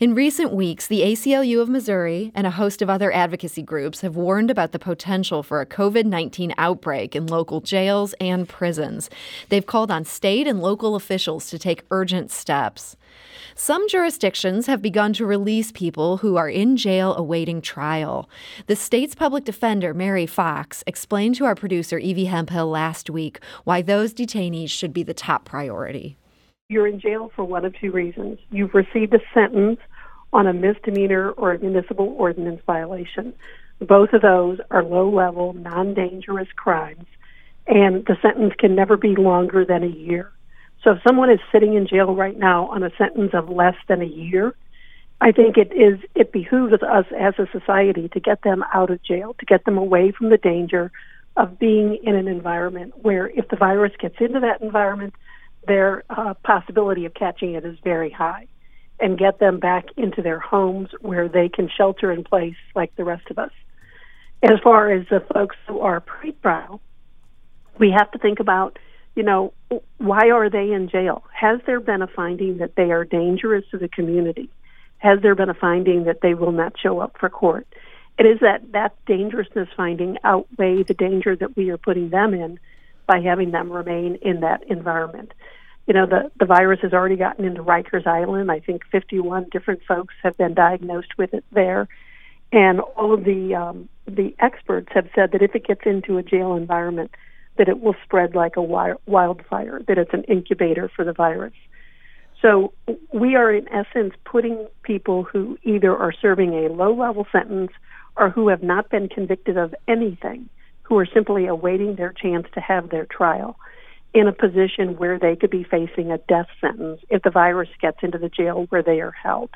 In recent weeks, the ACLU of Missouri and a host of other advocacy groups have warned about the potential for a COVID 19 outbreak in local jails and prisons. They've called on state and local officials to take urgent steps. Some jurisdictions have begun to release people who are in jail awaiting trial. The state's public defender, Mary Fox, explained to our producer, Evie Hemphill, last week why those detainees should be the top priority. You're in jail for one of two reasons. You've received a sentence on a misdemeanor or a municipal ordinance violation. Both of those are low level, non dangerous crimes, and the sentence can never be longer than a year. So if someone is sitting in jail right now on a sentence of less than a year, I think it is it behooves us as a society to get them out of jail, to get them away from the danger of being in an environment where if the virus gets into that environment, their uh, possibility of catching it is very high, and get them back into their homes where they can shelter in place like the rest of us. As far as the folks who are pre-trial, we have to think about you know, why are they in jail? Has there been a finding that they are dangerous to the community? Has there been a finding that they will not show up for court? It is that that dangerousness finding outweigh the danger that we are putting them in by having them remain in that environment. You know, the, the virus has already gotten into Rikers Island. I think 51 different folks have been diagnosed with it there. And all of the um, the experts have said that if it gets into a jail environment, that it will spread like a wildfire, that it's an incubator for the virus. So we are, in essence, putting people who either are serving a low level sentence or who have not been convicted of anything, who are simply awaiting their chance to have their trial, in a position where they could be facing a death sentence if the virus gets into the jail where they are held.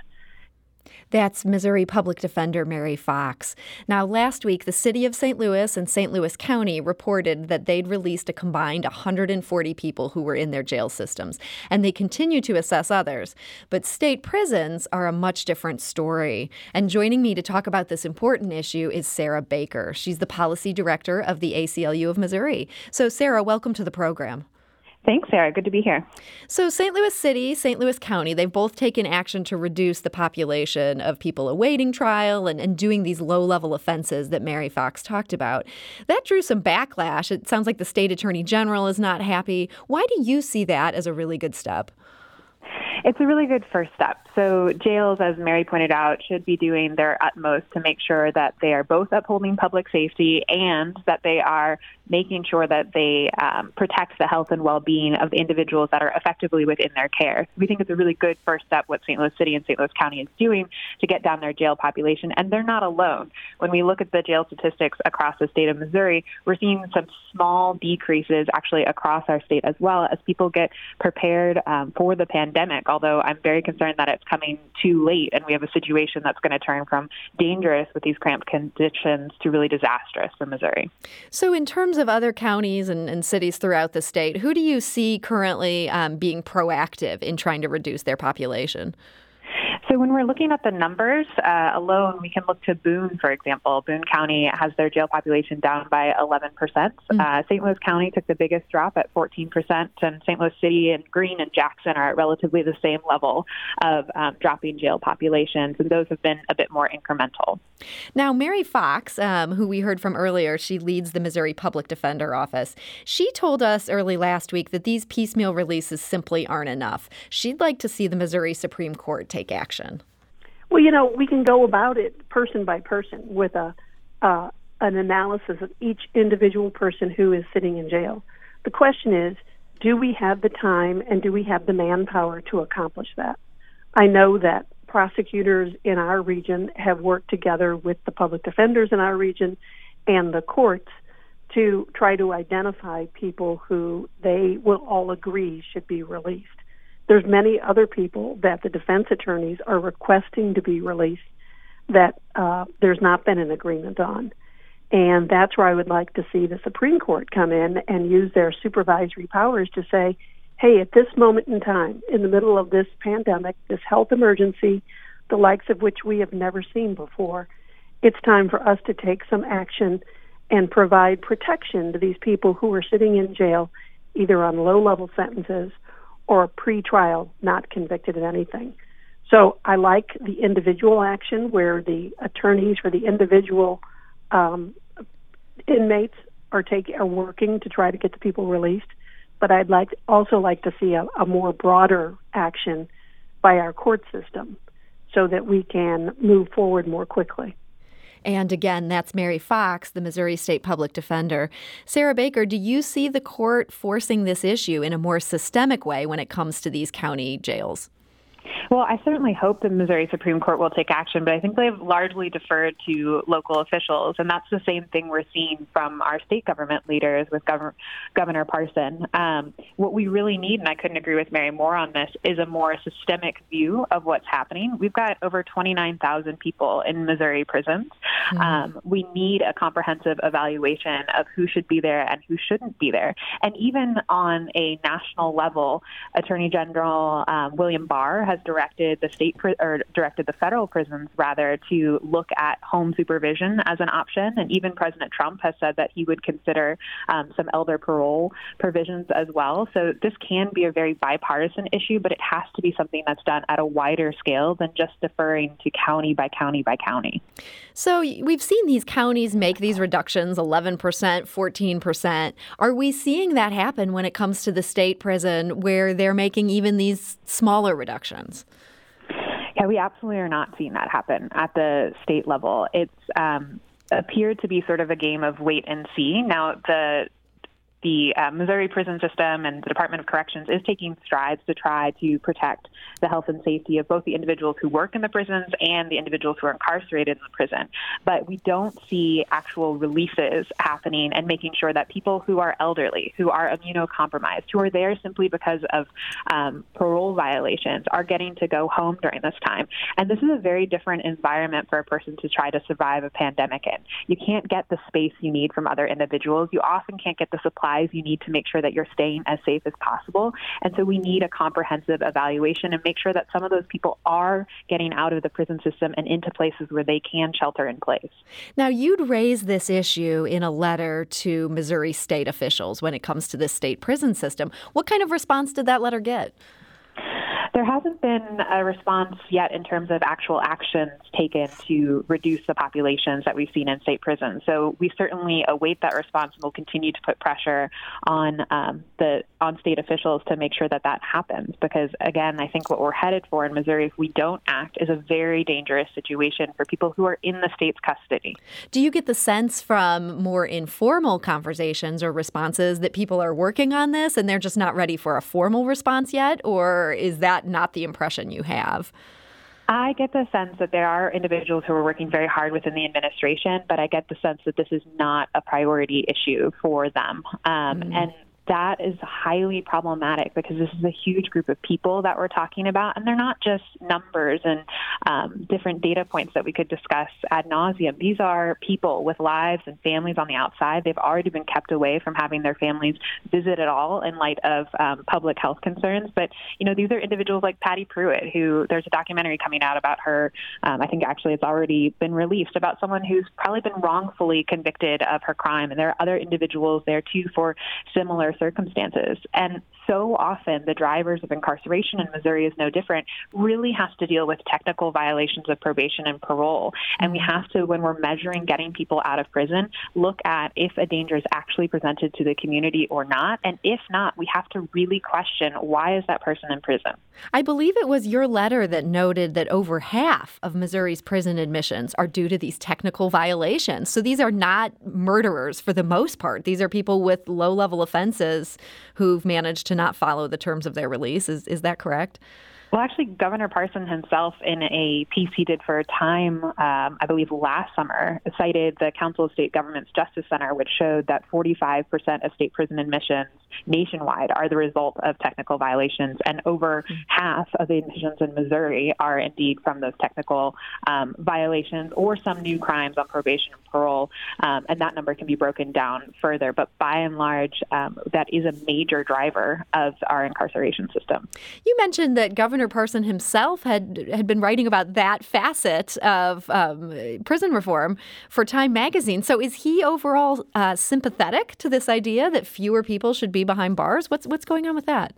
That's Missouri Public Defender Mary Fox. Now, last week, the city of St. Louis and St. Louis County reported that they'd released a combined 140 people who were in their jail systems, and they continue to assess others. But state prisons are a much different story. And joining me to talk about this important issue is Sarah Baker. She's the policy director of the ACLU of Missouri. So, Sarah, welcome to the program. Thanks, Sarah. Good to be here. So, St. Louis City, St. Louis County, they've both taken action to reduce the population of people awaiting trial and, and doing these low level offenses that Mary Fox talked about. That drew some backlash. It sounds like the state attorney general is not happy. Why do you see that as a really good step? It's a really good first step. So, jails, as Mary pointed out, should be doing their utmost to make sure that they are both upholding public safety and that they are making sure that they um, protect the health and well being of individuals that are effectively within their care. We think it's a really good first step what St. Louis City and St. Louis County is doing to get down their jail population. And they're not alone. When we look at the jail statistics across the state of Missouri, we're seeing some small decreases actually across our state as well as people get prepared um, for the pandemic although I'm very concerned that it's coming too late and we have a situation that's going to turn from dangerous with these cramped conditions to really disastrous for Missouri. So, in terms of other counties and, and cities throughout the state, who do you see currently um, being proactive in trying to reduce their population? So when we're looking at the numbers uh, alone, we can look to Boone, for example. Boone County has their jail population down by 11%. Mm-hmm. Uh, St. Louis County took the biggest drop at 14%, and St. Louis City and Greene and Jackson are at relatively the same level of um, dropping jail populations, and those have been a bit more incremental. Now, Mary Fox, um, who we heard from earlier, she leads the Missouri Public Defender Office. She told us early last week that these piecemeal releases simply aren't enough. She'd like to see the Missouri Supreme Court take action Well, you know, we can go about it person by person with a uh, an analysis of each individual person who is sitting in jail. The question is, do we have the time and do we have the manpower to accomplish that? I know that prosecutors in our region have worked together with the public defenders in our region and the courts to try to identify people who they will all agree should be released. There's many other people that the defense attorneys are requesting to be released that uh, there's not been an agreement on. And that's where I would like to see the Supreme Court come in and use their supervisory powers to say, hey, at this moment in time, in the middle of this pandemic, this health emergency, the likes of which we have never seen before, it's time for us to take some action and provide protection to these people who are sitting in jail, either on low level sentences or pre-trial not convicted of anything. So I like the individual action where the attorneys for the individual um, inmates are taking are working to try to get the people released. But I'd like also like to see a, a more broader action by our court system so that we can move forward more quickly. And again, that's Mary Fox, the Missouri State Public Defender. Sarah Baker, do you see the court forcing this issue in a more systemic way when it comes to these county jails? Well, I certainly hope the Missouri Supreme Court will take action, but I think they've largely deferred to local officials. And that's the same thing we're seeing from our state government leaders with Governor, Governor Parson. Um, what we really need, and I couldn't agree with Mary more on this, is a more systemic view of what's happening. We've got over 29,000 people in Missouri prisons. Mm-hmm. Um, we need a comprehensive evaluation of who should be there and who shouldn't be there. And even on a national level, Attorney General um, William Barr has directed the state pri- or directed the federal prisons rather to look at home supervision as an option, and even President Trump has said that he would consider um, some elder parole provisions as well. So this can be a very bipartisan issue, but it has to be something that's done at a wider scale than just deferring to county by county by county. So we've seen these counties make these reductions 11%, 14%. Are we seeing that happen when it comes to the state prison where they're making even these smaller reductions? Yeah, we absolutely are not seeing that happen at the state level. It's um, appeared to be sort of a game of wait and see. Now, the the uh, Missouri prison system and the Department of Corrections is taking strides to try to protect the health and safety of both the individuals who work in the prisons and the individuals who are incarcerated in the prison. But we don't see actual releases happening and making sure that people who are elderly, who are immunocompromised, who are there simply because of um, parole violations, are getting to go home during this time. And this is a very different environment for a person to try to survive a pandemic in. You can't get the space you need from other individuals. You often can't get the supply supplies you need to make sure that you're staying as safe as possible. And so we need a comprehensive evaluation and make sure that some of those people are getting out of the prison system and into places where they can shelter in place. Now, you'd raise this issue in a letter to Missouri state officials when it comes to the state prison system. What kind of response did that letter get? There hasn't been a response yet in terms of actual actions taken to reduce the populations that we've seen in state prisons. So we certainly await that response and will continue to put pressure on um, the on state officials to make sure that that happens. Because again, I think what we're headed for in Missouri, if we don't act, is a very dangerous situation for people who are in the state's custody. Do you get the sense from more informal conversations or responses that people are working on this and they're just not ready for a formal response yet, or is that not the impression you have? I get the sense that there are individuals who are working very hard within the administration, but I get the sense that this is not a priority issue for them. Um, mm. And that is highly problematic because this is a huge group of people that we're talking about, and they're not just numbers and um, different data points that we could discuss ad nauseum. These are people with lives and families on the outside. They've already been kept away from having their families visit at all in light of um, public health concerns. But you know, these are individuals like Patty Prewitt, who there's a documentary coming out about her. Um, I think actually it's already been released about someone who's probably been wrongfully convicted of her crime, and there are other individuals there too for similar circumstances. And so often, the drivers of incarceration in Missouri is no different, really has to deal with technical violations of probation and parole. And we have to, when we're measuring getting people out of prison, look at if a danger is actually presented to the community or not. And if not, we have to really question why is that person in prison? I believe it was your letter that noted that over half of Missouri's prison admissions are due to these technical violations. So these are not murderers for the most part. These are people with low level offenses who've managed to not follow the terms of their release. Is, is that correct? Well, actually, Governor Parson himself, in a piece he did for Time, um, I believe last summer, cited the Council of State Governments Justice Center, which showed that 45% of state prison admissions nationwide are the result of technical violations, and over half of the admissions in Missouri are indeed from those technical um, violations or some new crimes on probation and parole. Um, and that number can be broken down further, but by and large, um, that is a major driver of our incarceration system. You mentioned that Governor Governor Parson himself had had been writing about that facet of um, prison reform for Time magazine. So is he overall uh, sympathetic to this idea that fewer people should be behind bars? What's what's going on with that?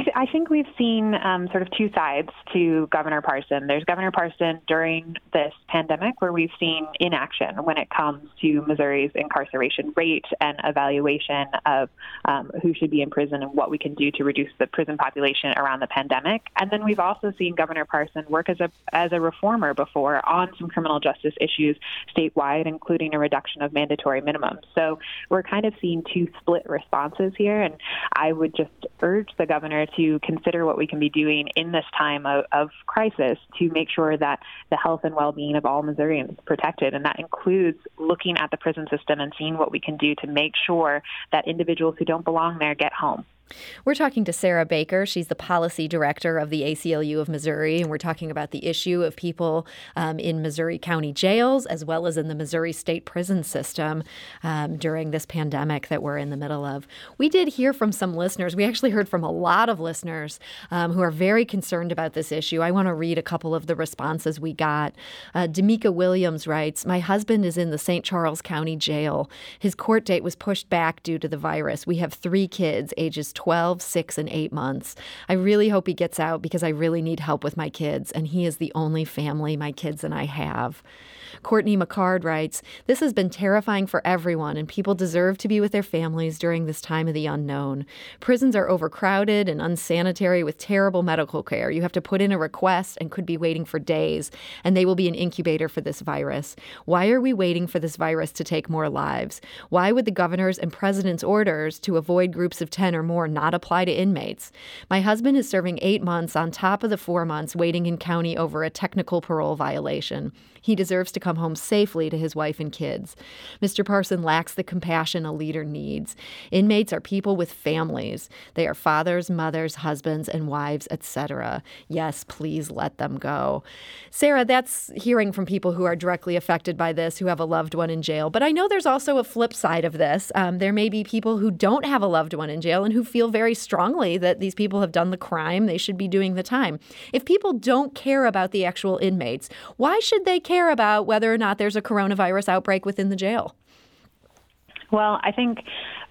I, th- I think we've seen um, sort of two sides to Governor Parson. There's Governor Parson during this pandemic, where we've seen inaction when it comes to Missouri's incarceration rate and evaluation of um, who should be in prison and what we can do to reduce the prison population around the pandemic. And then we've also seen Governor Parson work as a as a reformer before on some criminal justice issues statewide, including a reduction of mandatory minimums. So we're kind of seeing two split responses here, and I would just urge the governor to consider what we can be doing in this time of, of crisis to make sure that the health and well-being of all Missourians is protected, and that includes looking at the prison system and seeing what we can do to make sure that individuals who don't belong there get home. We're talking to Sarah Baker. She's the policy director of the ACLU of Missouri, and we're talking about the issue of people um, in Missouri County jails as well as in the Missouri State prison system um, during this pandemic that we're in the middle of. We did hear from some listeners. We actually heard from a lot of listeners um, who are very concerned about this issue. I want to read a couple of the responses we got. Uh, Demika Williams writes My husband is in the St. Charles County Jail. His court date was pushed back due to the virus. We have three kids, ages 12, 6, and 8 months. I really hope he gets out because I really need help with my kids, and he is the only family my kids and I have. Courtney McCard writes This has been terrifying for everyone, and people deserve to be with their families during this time of the unknown. Prisons are overcrowded and unsanitary with terrible medical care. You have to put in a request and could be waiting for days, and they will be an incubator for this virus. Why are we waiting for this virus to take more lives? Why would the governor's and president's orders to avoid groups of 10 or more not apply to inmates? My husband is serving eight months on top of the four months waiting in county over a technical parole violation. He deserves to come home safely to his wife and kids. Mr. Parson lacks the compassion a leader needs. Inmates are people with families. They are fathers, mothers, husbands, and wives, etc. Yes, please let them go. Sarah, that's hearing from people who are directly affected by this, who have a loved one in jail. But I know there's also a flip side of this. Um, there may be people who don't have a loved one in jail and who feel very strongly that these people have done the crime, they should be doing the time. If people don't care about the actual inmates, why should they care about whether or not there's a coronavirus outbreak within the jail? Well, I think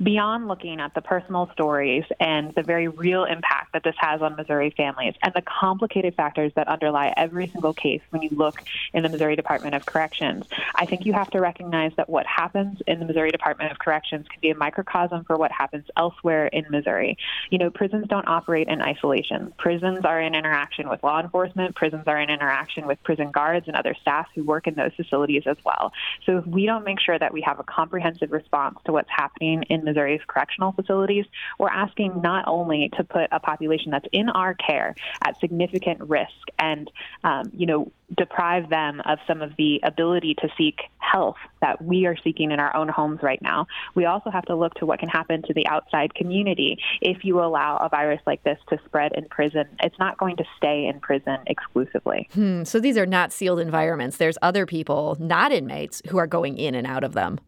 beyond looking at the personal stories and the very real impact that this has on Missouri families and the complicated factors that underlie every single case when you look in the Missouri Department of Corrections, I think you have to recognize that what happens in the Missouri Department of Corrections can be a microcosm for what happens elsewhere in Missouri. You know, prisons don't operate in isolation. Prisons are in interaction with law enforcement, prisons are in interaction with prison guards and other staff who work in those facilities as well. So if we don't make sure that we have a comprehensive response to what's happening in Missouri's correctional facilities, we're asking not only to put a population that's in our care at significant risk and, um, you know, deprive them of some of the ability to seek health that we are seeking in our own homes right now. We also have to look to what can happen to the outside community if you allow a virus like this to spread in prison. It's not going to stay in prison exclusively. Hmm. So these are not sealed environments. There's other people, not inmates, who are going in and out of them.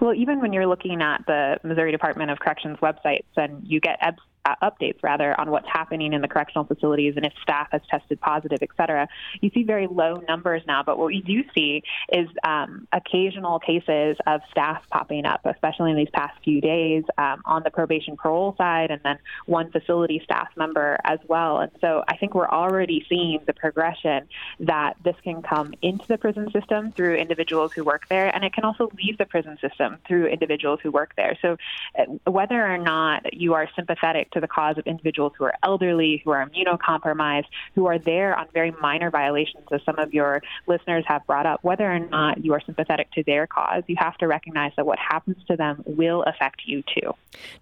Well, even when you're looking at the Missouri Department of Corrections websites and you get uh, updates rather on what's happening in the correctional facilities and if staff has tested positive, et cetera. You see very low numbers now, but what we do see is um, occasional cases of staff popping up, especially in these past few days um, on the probation parole side, and then one facility staff member as well. And so I think we're already seeing the progression that this can come into the prison system through individuals who work there, and it can also leave the prison system through individuals who work there. So uh, whether or not you are sympathetic to the cause of individuals who are elderly, who are immunocompromised, who are there on very minor violations, as some of your listeners have brought up. Whether or not you are sympathetic to their cause, you have to recognize that what happens to them will affect you too.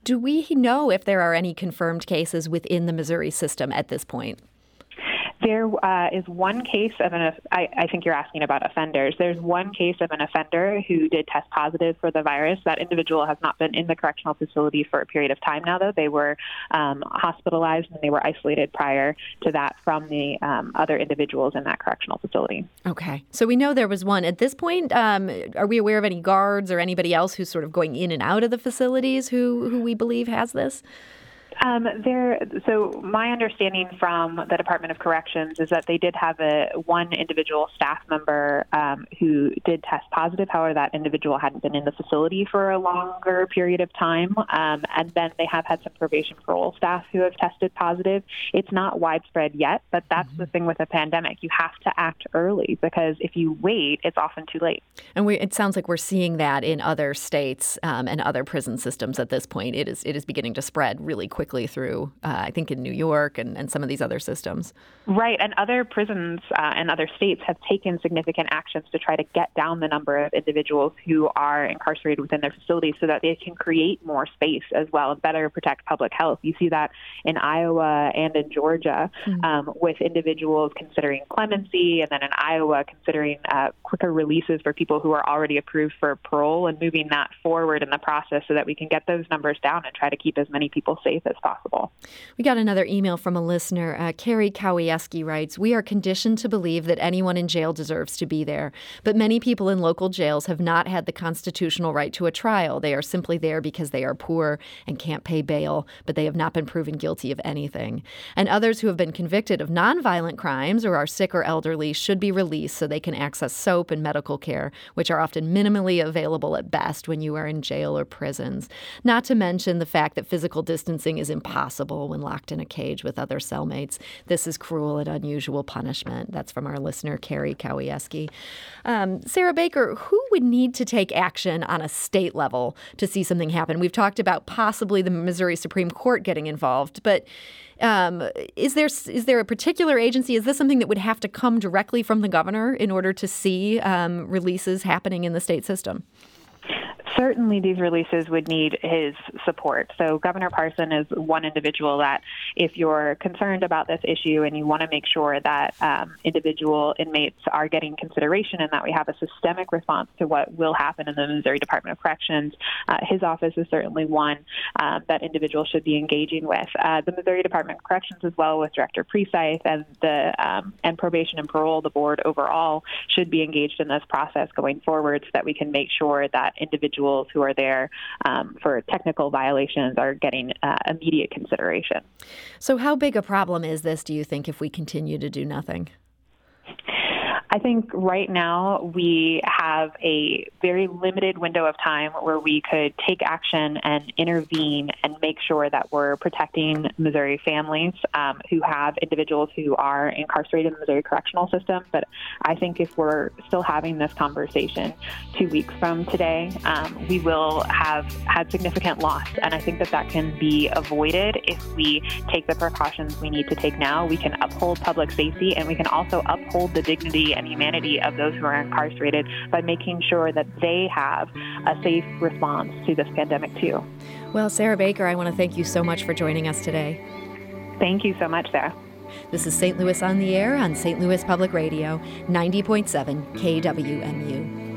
Do we know if there are any confirmed cases within the Missouri system at this point? There uh, is one case of an, I, I think you're asking about offenders. There's one case of an offender who did test positive for the virus. That individual has not been in the correctional facility for a period of time now, though. They were um, hospitalized and they were isolated prior to that from the um, other individuals in that correctional facility. Okay. So we know there was one. At this point, um, are we aware of any guards or anybody else who's sort of going in and out of the facilities who, who we believe has this? Um, there. So my understanding from the Department of Corrections is that they did have a one individual staff member um, who did test positive. However, that individual hadn't been in the facility for a longer period of time, um, and then they have had some probation parole staff who have tested positive. It's not widespread yet, but that's mm-hmm. the thing with a pandemic. You have to act early because if you wait, it's often too late. And we, it sounds like we're seeing that in other states um, and other prison systems at this point. It is it is beginning to spread really quickly quickly through, uh, I think, in New York and, and some of these other systems. Right. And other prisons uh, and other states have taken significant actions to try to get down the number of individuals who are incarcerated within their facilities so that they can create more space as well and better protect public health. You see that in Iowa and in Georgia mm-hmm. um, with individuals considering clemency and then in Iowa considering uh, quicker releases for people who are already approved for parole and moving that forward in the process so that we can get those numbers down and try to keep as many people safe as possible. We got another email from a listener. Uh, Carrie Kowieski writes We are conditioned to believe that anyone in jail deserves to be there, but many people in local jails have not had the constitutional right to a trial. They are simply there because they are poor and can't pay bail, but they have not been proven guilty of anything. And others who have been convicted of nonviolent crimes or are sick or elderly should be released so they can access soap and medical care, which are often minimally available at best when you are in jail or prisons. Not to mention the fact that physical distancing is impossible when locked in a cage with other cellmates. This is cruel and unusual punishment. That's from our listener, Carrie Kowieski. Um, Sarah Baker, who would need to take action on a state level to see something happen? We've talked about possibly the Missouri Supreme Court getting involved, but um, is there is there a particular agency? Is this something that would have to come directly from the governor in order to see um, releases happening in the state system? Certainly these releases would need his support. So Governor Parson is one individual that if you're concerned about this issue and you want to make sure that um, individual inmates are getting consideration and that we have a systemic response to what will happen in the Missouri Department of Corrections, uh, his office is certainly one uh, that individuals should be engaging with. Uh, the Missouri Department of Corrections, as well with Director Precythe and the um, and probation and parole, the board overall should be engaged in this process going forward so that we can make sure that individuals individuals who are there um, for technical violations are getting uh, immediate consideration. So, how big a problem is this, do you think, if we continue to do nothing? I think right now we have a very limited window of time where we could take action and intervene and make sure that we're protecting Missouri families um, who have individuals who are incarcerated in the Missouri correctional system. But I think if we're still having this conversation two weeks from today, um, we will have had significant loss. And I think that that can be avoided if we take the precautions we need to take now. We can uphold public safety and we can also uphold the dignity and humanity of those who are incarcerated by making sure that they have a safe response to this pandemic, too. Well, Sarah Baker, I want to thank you so much for joining us today. Thank you so much, Sarah. This is St. Louis on the Air on St. Louis Public Radio, 90.7 KWMU.